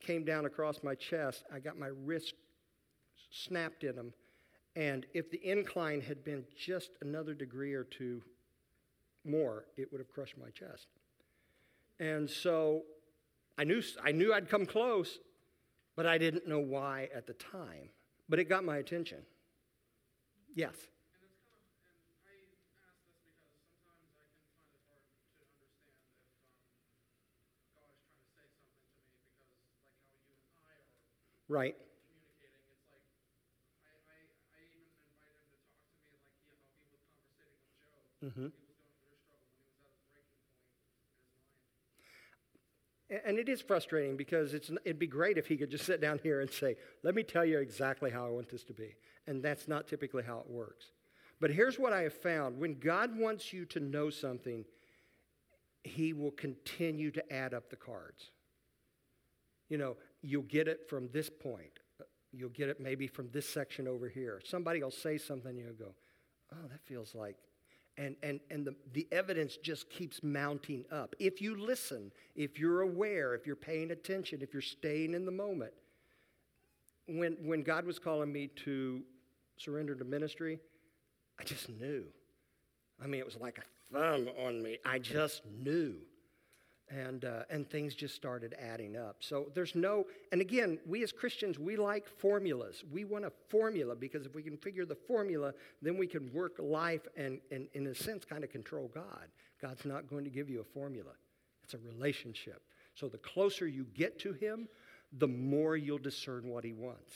S1: came down across my chest. I got my wrist snapped in them. And if the incline had been just another degree or two more, it would have crushed my chest. And so I knew, I knew I'd come close, but I didn't know why at the time. But it got my attention. Yes. Right. Communicating. It's like, I, I, I even invited him to talk to me, like you know, he was conversating with Joe. Mm-hmm. He was going through a struggle when he was at a breaking point in his mind. Mm-hmm. And it is frustrating because it'd be great if he could just sit down here and say, Let me tell you exactly how I want this to be. And that's not typically how it works. But here's what I have found when God wants you to know something, he will continue to add up the cards. You know, you'll get it from this point. You'll get it maybe from this section over here. Somebody will say something, you'll go, oh, that feels like. And, and, and the, the evidence just keeps mounting up. If you listen, if you're aware, if you're paying attention, if you're staying in the moment. When, when God was calling me to surrender to ministry, I just knew. I mean, it was like a thumb on me. I just knew and, uh, and things just started adding up. So there's no, and again, we as Christians, we like formulas. We want a formula because if we can figure the formula, then we can work life and, and in a sense, kind of control God. God's not going to give you a formula, it's a relationship. So the closer you get to Him, the more you'll discern what He wants.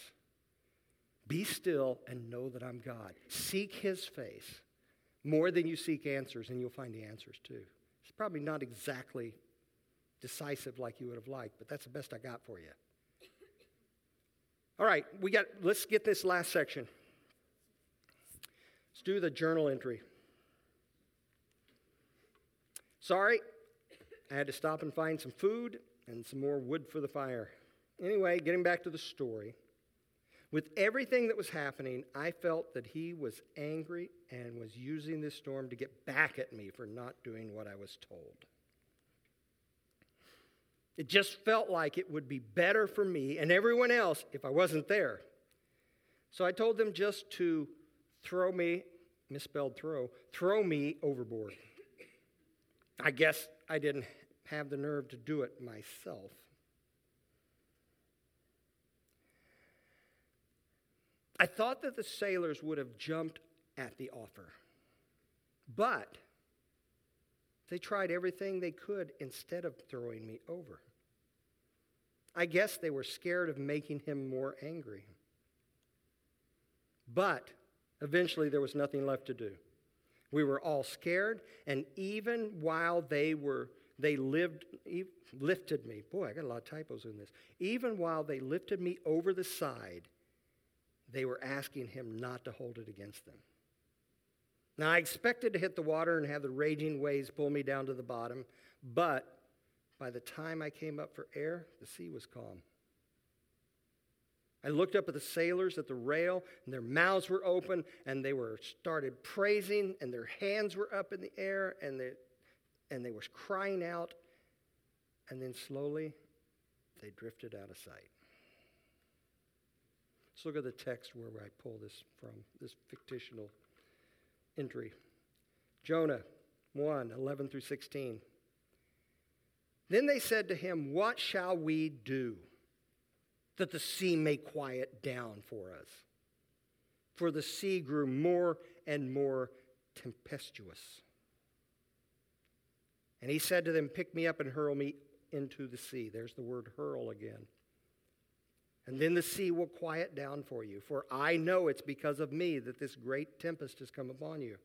S1: Be still and know that I'm God. Seek His face more than you seek answers, and you'll find the answers too. It's probably not exactly decisive like you would have liked, but that's the best I got for you. All right, we got let's get this last section. Let's do the journal entry. Sorry, I had to stop and find some food and some more wood for the fire. Anyway, getting back to the story. With everything that was happening, I felt that he was angry and was using this storm to get back at me for not doing what I was told. It just felt like it would be better for me and everyone else if I wasn't there. So I told them just to throw me, misspelled throw, throw me overboard. I guess I didn't have the nerve to do it myself. I thought that the sailors would have jumped at the offer. But they tried everything they could instead of throwing me over. I guess they were scared of making him more angry. But eventually there was nothing left to do. We were all scared, and even while they were they lived lifted me. Boy, I got a lot of typos in this. Even while they lifted me over the side, they were asking him not to hold it against them. Now I expected to hit the water and have the raging waves pull me down to the bottom, but by the time I came up for air, the sea was calm. I looked up at the sailors at the rail, and their mouths were open, and they were started praising, and their hands were up in the air, and they, and they was crying out, and then slowly they drifted out of sight. Let's look at the text where I pull this from, this fictional entry. Jonah 1 11 through 16. Then they said to him, What shall we do that the sea may quiet down for us? For the sea grew more and more tempestuous. And he said to them, Pick me up and hurl me into the sea. There's the word hurl again. And then the sea will quiet down for you, for I know it's because of me that this great tempest has come upon you.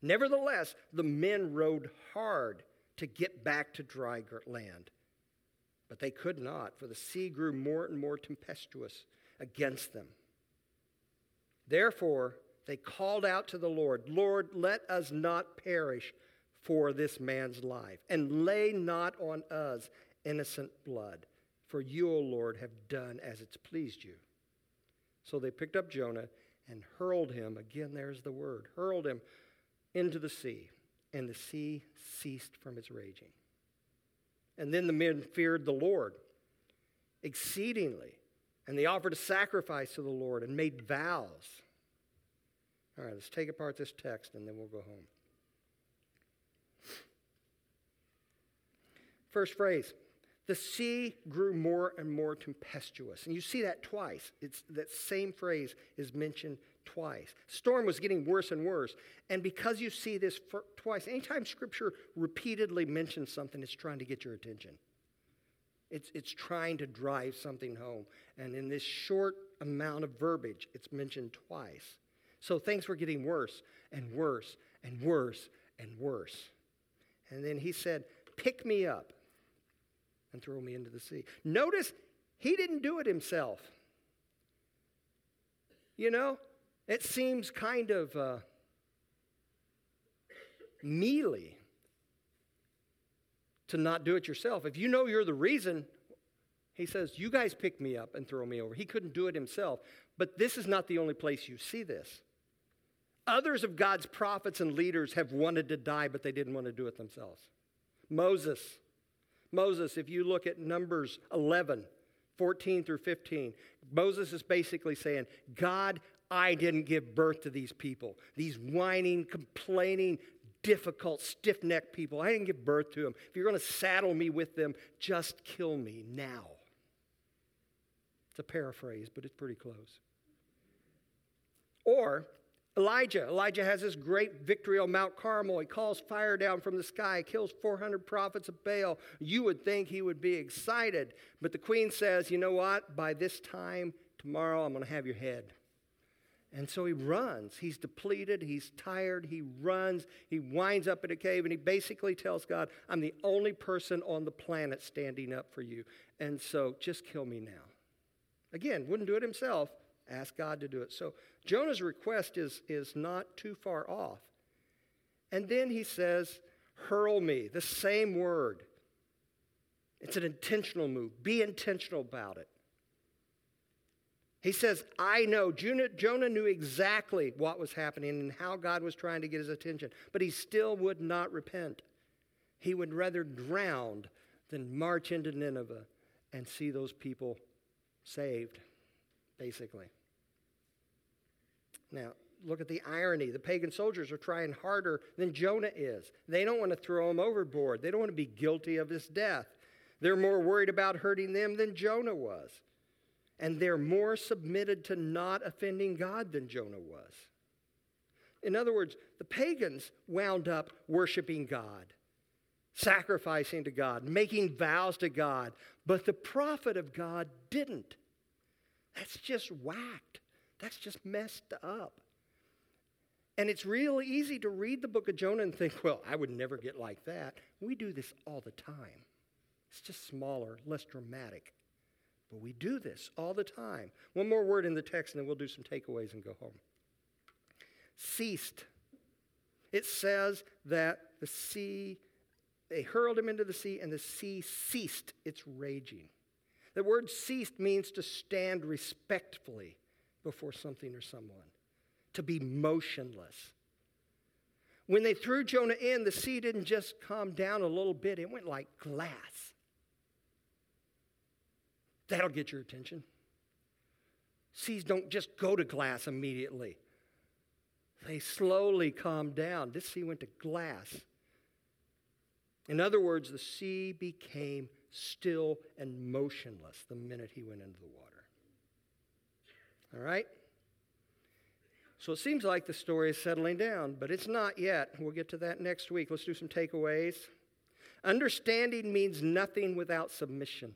S1: Nevertheless, the men rowed hard to get back to dry land. But they could not, for the sea grew more and more tempestuous against them. Therefore, they called out to the Lord, Lord, let us not perish for this man's life, and lay not on us innocent blood. For you, O Lord, have done as it's pleased you. So they picked up Jonah and hurled him, again, there's the word, hurled him into the sea, and the sea ceased from its raging. And then the men feared the Lord exceedingly, and they offered a sacrifice to the Lord and made vows. All right, let's take apart this text and then we'll go home. First phrase the sea grew more and more tempestuous. And you see that twice. It's that same phrase is mentioned twice. Storm was getting worse and worse. And because you see this twice, anytime scripture repeatedly mentions something, it's trying to get your attention. It's, it's trying to drive something home. And in this short amount of verbiage, it's mentioned twice. So things were getting worse and worse and worse and worse. And then he said, Pick me up and throw me into the sea. Notice he didn't do it himself. You know, it seems kind of uh, mealy to not do it yourself. If you know you're the reason, he says, You guys pick me up and throw me over. He couldn't do it himself. But this is not the only place you see this. Others of God's prophets and leaders have wanted to die, but they didn't want to do it themselves. Moses, Moses, if you look at Numbers 11, 14 through 15, Moses is basically saying, God, I didn't give birth to these people, these whining, complaining, difficult, stiff necked people. I didn't give birth to them. If you're going to saddle me with them, just kill me now. It's a paraphrase, but it's pretty close. Or Elijah. Elijah has this great victory on Mount Carmel. He calls fire down from the sky, kills 400 prophets of Baal. You would think he would be excited. But the queen says, You know what? By this time tomorrow, I'm going to have your head. And so he runs. He's depleted. He's tired. He runs. He winds up in a cave and he basically tells God, I'm the only person on the planet standing up for you. And so just kill me now. Again, wouldn't do it himself. Ask God to do it. So Jonah's request is, is not too far off. And then he says, hurl me, the same word. It's an intentional move. Be intentional about it. He says, I know. Jonah, knew exactly what was happening and how God was trying to get his attention, but he still would not repent. He would rather drown than march into Nineveh and see those people saved, basically. Now, look at the irony. The pagan soldiers are trying harder than Jonah is. They don't want to throw him overboard, they don't want to be guilty of his death. They're more worried about hurting them than Jonah was. And they're more submitted to not offending God than Jonah was. In other words, the pagans wound up worshiping God, sacrificing to God, making vows to God, but the prophet of God didn't. That's just whacked. That's just messed up. And it's real easy to read the book of Jonah and think, well, I would never get like that. We do this all the time. It's just smaller, less dramatic. But we do this all the time. One more word in the text, and then we'll do some takeaways and go home. Ceased. It says that the sea, they hurled him into the sea, and the sea ceased its raging. The word ceased means to stand respectfully before something or someone, to be motionless. When they threw Jonah in, the sea didn't just calm down a little bit, it went like glass. That'll get your attention. Seas don't just go to glass immediately, they slowly calm down. This sea went to glass. In other words, the sea became still and motionless the minute he went into the water. All right? So it seems like the story is settling down, but it's not yet. We'll get to that next week. Let's do some takeaways. Understanding means nothing without submission.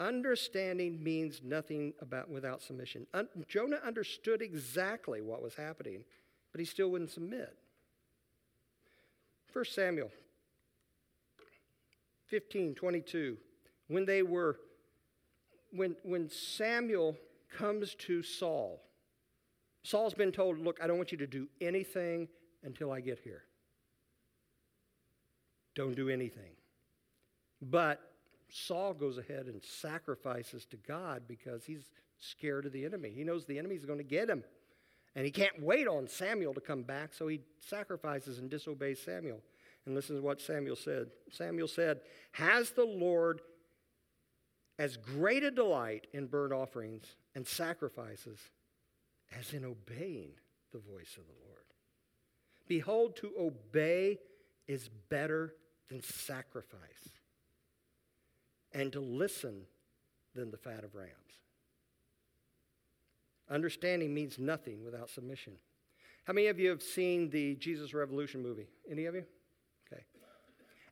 S1: Understanding means nothing about without submission. Un- Jonah understood exactly what was happening, but he still wouldn't submit. 1 Samuel 15, 22. When they were when, when Samuel comes to Saul, Saul's been told, Look, I don't want you to do anything until I get here. Don't do anything. But Saul goes ahead and sacrifices to God because he's scared of the enemy. He knows the enemy's going to get him. And he can't wait on Samuel to come back, so he sacrifices and disobeys Samuel. And listen to what Samuel said. Samuel said, Has the Lord as great a delight in burnt offerings and sacrifices as in obeying the voice of the Lord? Behold, to obey is better than sacrifice, and to listen than the fat of rams. Understanding means nothing without submission. How many of you have seen the Jesus Revolution movie? Any of you? Okay.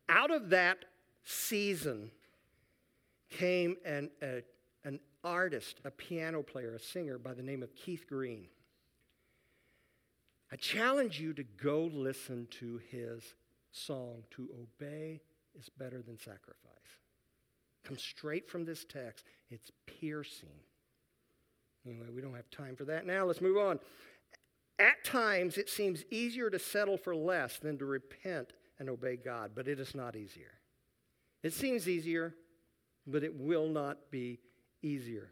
S1: Out of that season came an, a, an artist, a piano player, a singer by the name of Keith Green. I challenge you to go listen to his song, To Obey is Better Than Sacrifice. Comes straight from this text. It's piercing. Anyway, we don't have time for that now. Let's move on. At times, it seems easier to settle for less than to repent and obey God, but it is not easier. It seems easier, but it will not be easier.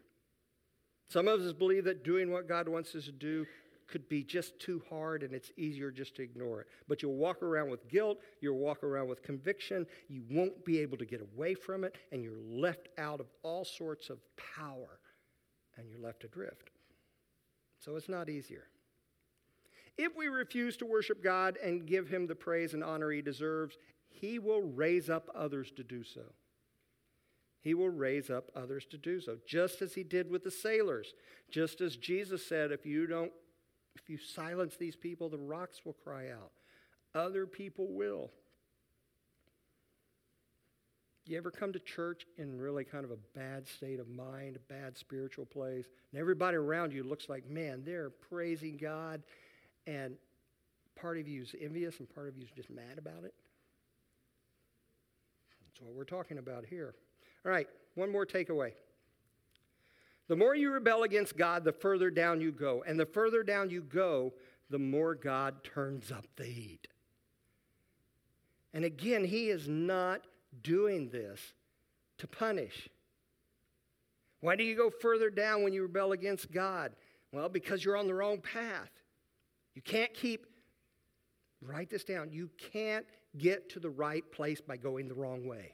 S1: Some of us believe that doing what God wants us to do could be just too hard and it's easier just to ignore it. But you'll walk around with guilt, you'll walk around with conviction, you won't be able to get away from it, and you're left out of all sorts of power and you're left adrift. So it's not easier. If we refuse to worship God and give him the praise and honor he deserves, he will raise up others to do so. He will raise up others to do so, just as he did with the sailors. Just as Jesus said, if you don't if you silence these people, the rocks will cry out. Other people will. You ever come to church in really kind of a bad state of mind, a bad spiritual place, and everybody around you looks like, man, they're praising God, and part of you is envious and part of you is just mad about it? That's what we're talking about here. All right, one more takeaway. The more you rebel against God, the further down you go. And the further down you go, the more God turns up the heat. And again, He is not doing this to punish. Why do you go further down when you rebel against God? Well, because you're on the wrong path. You can't keep, write this down, you can't get to the right place by going the wrong way.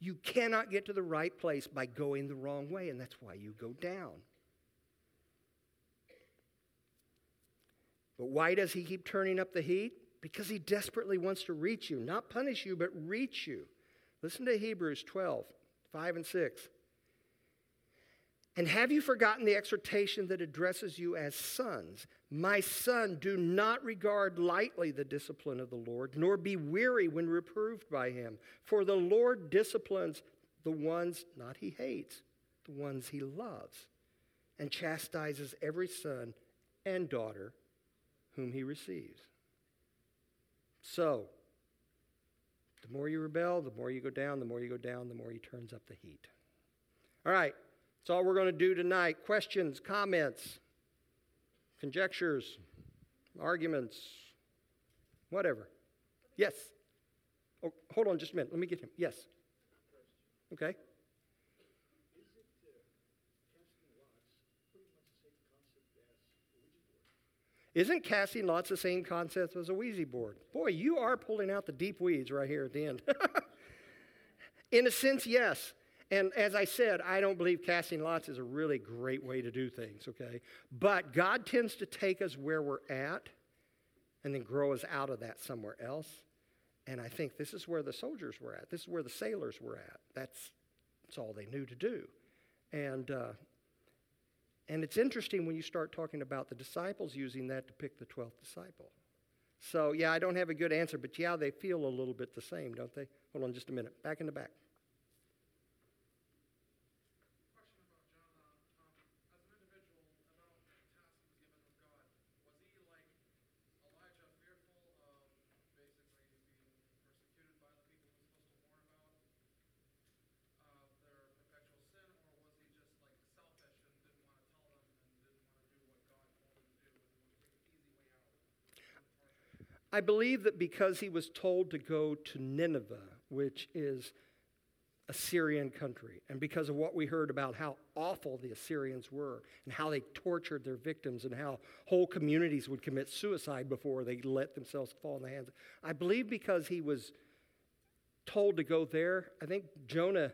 S1: You cannot get to the right place by going the wrong way, and that's why you go down. But why does he keep turning up the heat? Because he desperately wants to reach you, not punish you, but reach you. Listen to Hebrews 12, 5 and 6. And have you forgotten the exhortation that addresses you as sons? My son, do not regard lightly the discipline of the Lord, nor be weary when reproved by him. For the Lord disciplines the ones not he hates, the ones he loves, and chastises every son and daughter whom he receives. So, the more you rebel, the more you go down, the more you go down, the more he turns up the heat. All right. That's all we're going to do tonight. Questions, comments, conjectures, arguments, whatever. Yes. Oh, hold on just a minute. Let me get him. Yes. Okay. Isn't casting lots the same concept as a Ouija board? Boy, you are pulling out the deep weeds right here at the end. In a sense, yes. And as I said, I don't believe casting lots is a really great way to do things, okay? But God tends to take us where we're at and then grow us out of that somewhere else. And I think this is where the soldiers were at. This is where the sailors were at. That's, that's all they knew to do. And, uh, and it's interesting when you start talking about the disciples using that to pick the 12th disciple. So, yeah, I don't have a good answer, but yeah, they feel a little bit the same, don't they? Hold on just a minute. Back in the back. I believe that because he was told to go to Nineveh, which is Assyrian country. And because of what we heard about how awful the Assyrians were and how they tortured their victims and how whole communities would commit suicide before they let themselves fall in the hands. I believe because he was told to go there, I think Jonah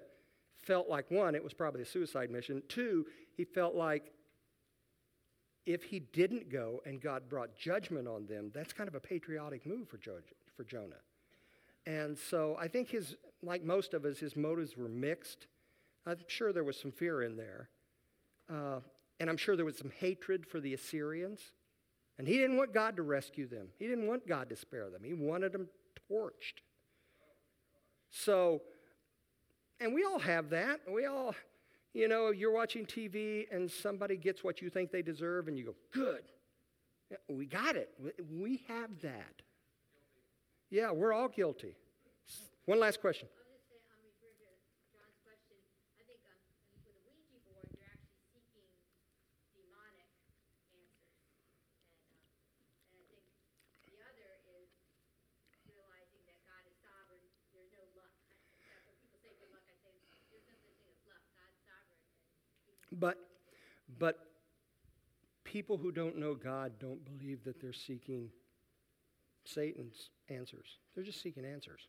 S1: felt like one, it was probably a suicide mission. Two, he felt like if he didn't go and God brought judgment on them, that's kind of a patriotic move for, for Jonah. And so I think his, like most of us, his motives were mixed. I'm sure there was some fear in there. Uh, and I'm sure there was some hatred for the Assyrians. And he didn't want God to rescue them, he didn't want God to spare them. He wanted them torched. So, and we all have that. We all, you know, you're watching TV and somebody gets what you think they deserve, and you go, good. We got it. We have that. Yeah, we're all guilty. One last question.
S2: I'll just say, I'm referring to John's question. I think um, with a Ouija board, you're actually seeking demonic answers. And, um, and I think the other is realizing that God is sovereign. There's no luck. I, when people say good luck, I say there's no such thing as luck. God's sovereign. And
S1: But, but people who don't know God don't believe that they're seeking Satan's answers. They're just seeking answers.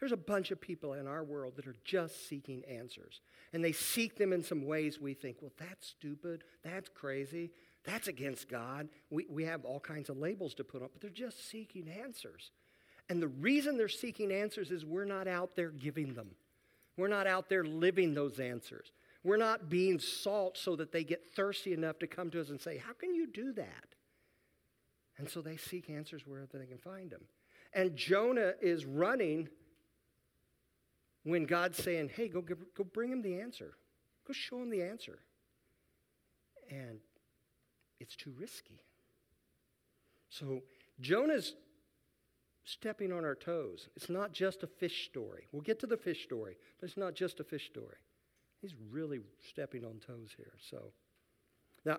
S1: There's a bunch of people in our world that are just seeking answers. And they seek them in some ways we think, well, that's stupid. That's crazy. That's against God. We, we have all kinds of labels to put on, but they're just seeking answers. And the reason they're seeking answers is we're not out there giving them, we're not out there living those answers. We're not being salt so that they get thirsty enough to come to us and say, How can you do that? And so they seek answers wherever they can find them. And Jonah is running when God's saying, hey, go, go bring him the answer. Go show him the answer. And it's too risky. So Jonah's stepping on our toes. It's not just a fish story. We'll get to the fish story, but it's not just a fish story. He's really stepping on toes here. So now,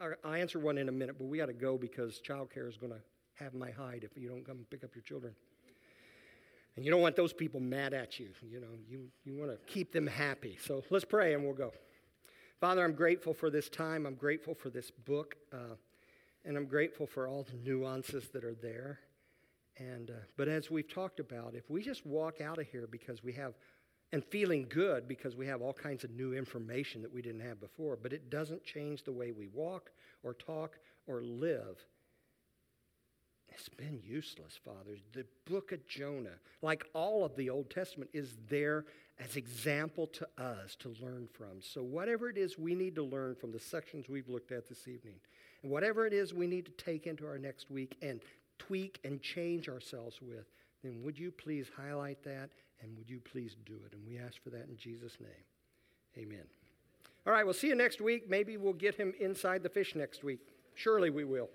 S1: I, will answer one in a minute, but we got to go because childcare is going to have my hide if you don't come pick up your children. And you don't want those people mad at you. You know, you, you want to keep them happy. So let's pray and we'll go. Father, I'm grateful for this time. I'm grateful for this book. Uh, and I'm grateful for all the nuances that are there. And, uh, but as we've talked about, if we just walk out of here because we have, and feeling good because we have all kinds of new information that we didn't have before, but it doesn't change the way we walk or talk or live, it's been useless, fathers. The book of Jonah, like all of the Old Testament, is there as example to us to learn from. So whatever it is we need to learn from the sections we've looked at this evening, and whatever it is we need to take into our next week and tweak and change ourselves with, then would you please highlight that and would you please do it? And we ask for that in Jesus' name. Amen. All right, we'll see you next week. Maybe we'll get him inside the fish next week. Surely we will.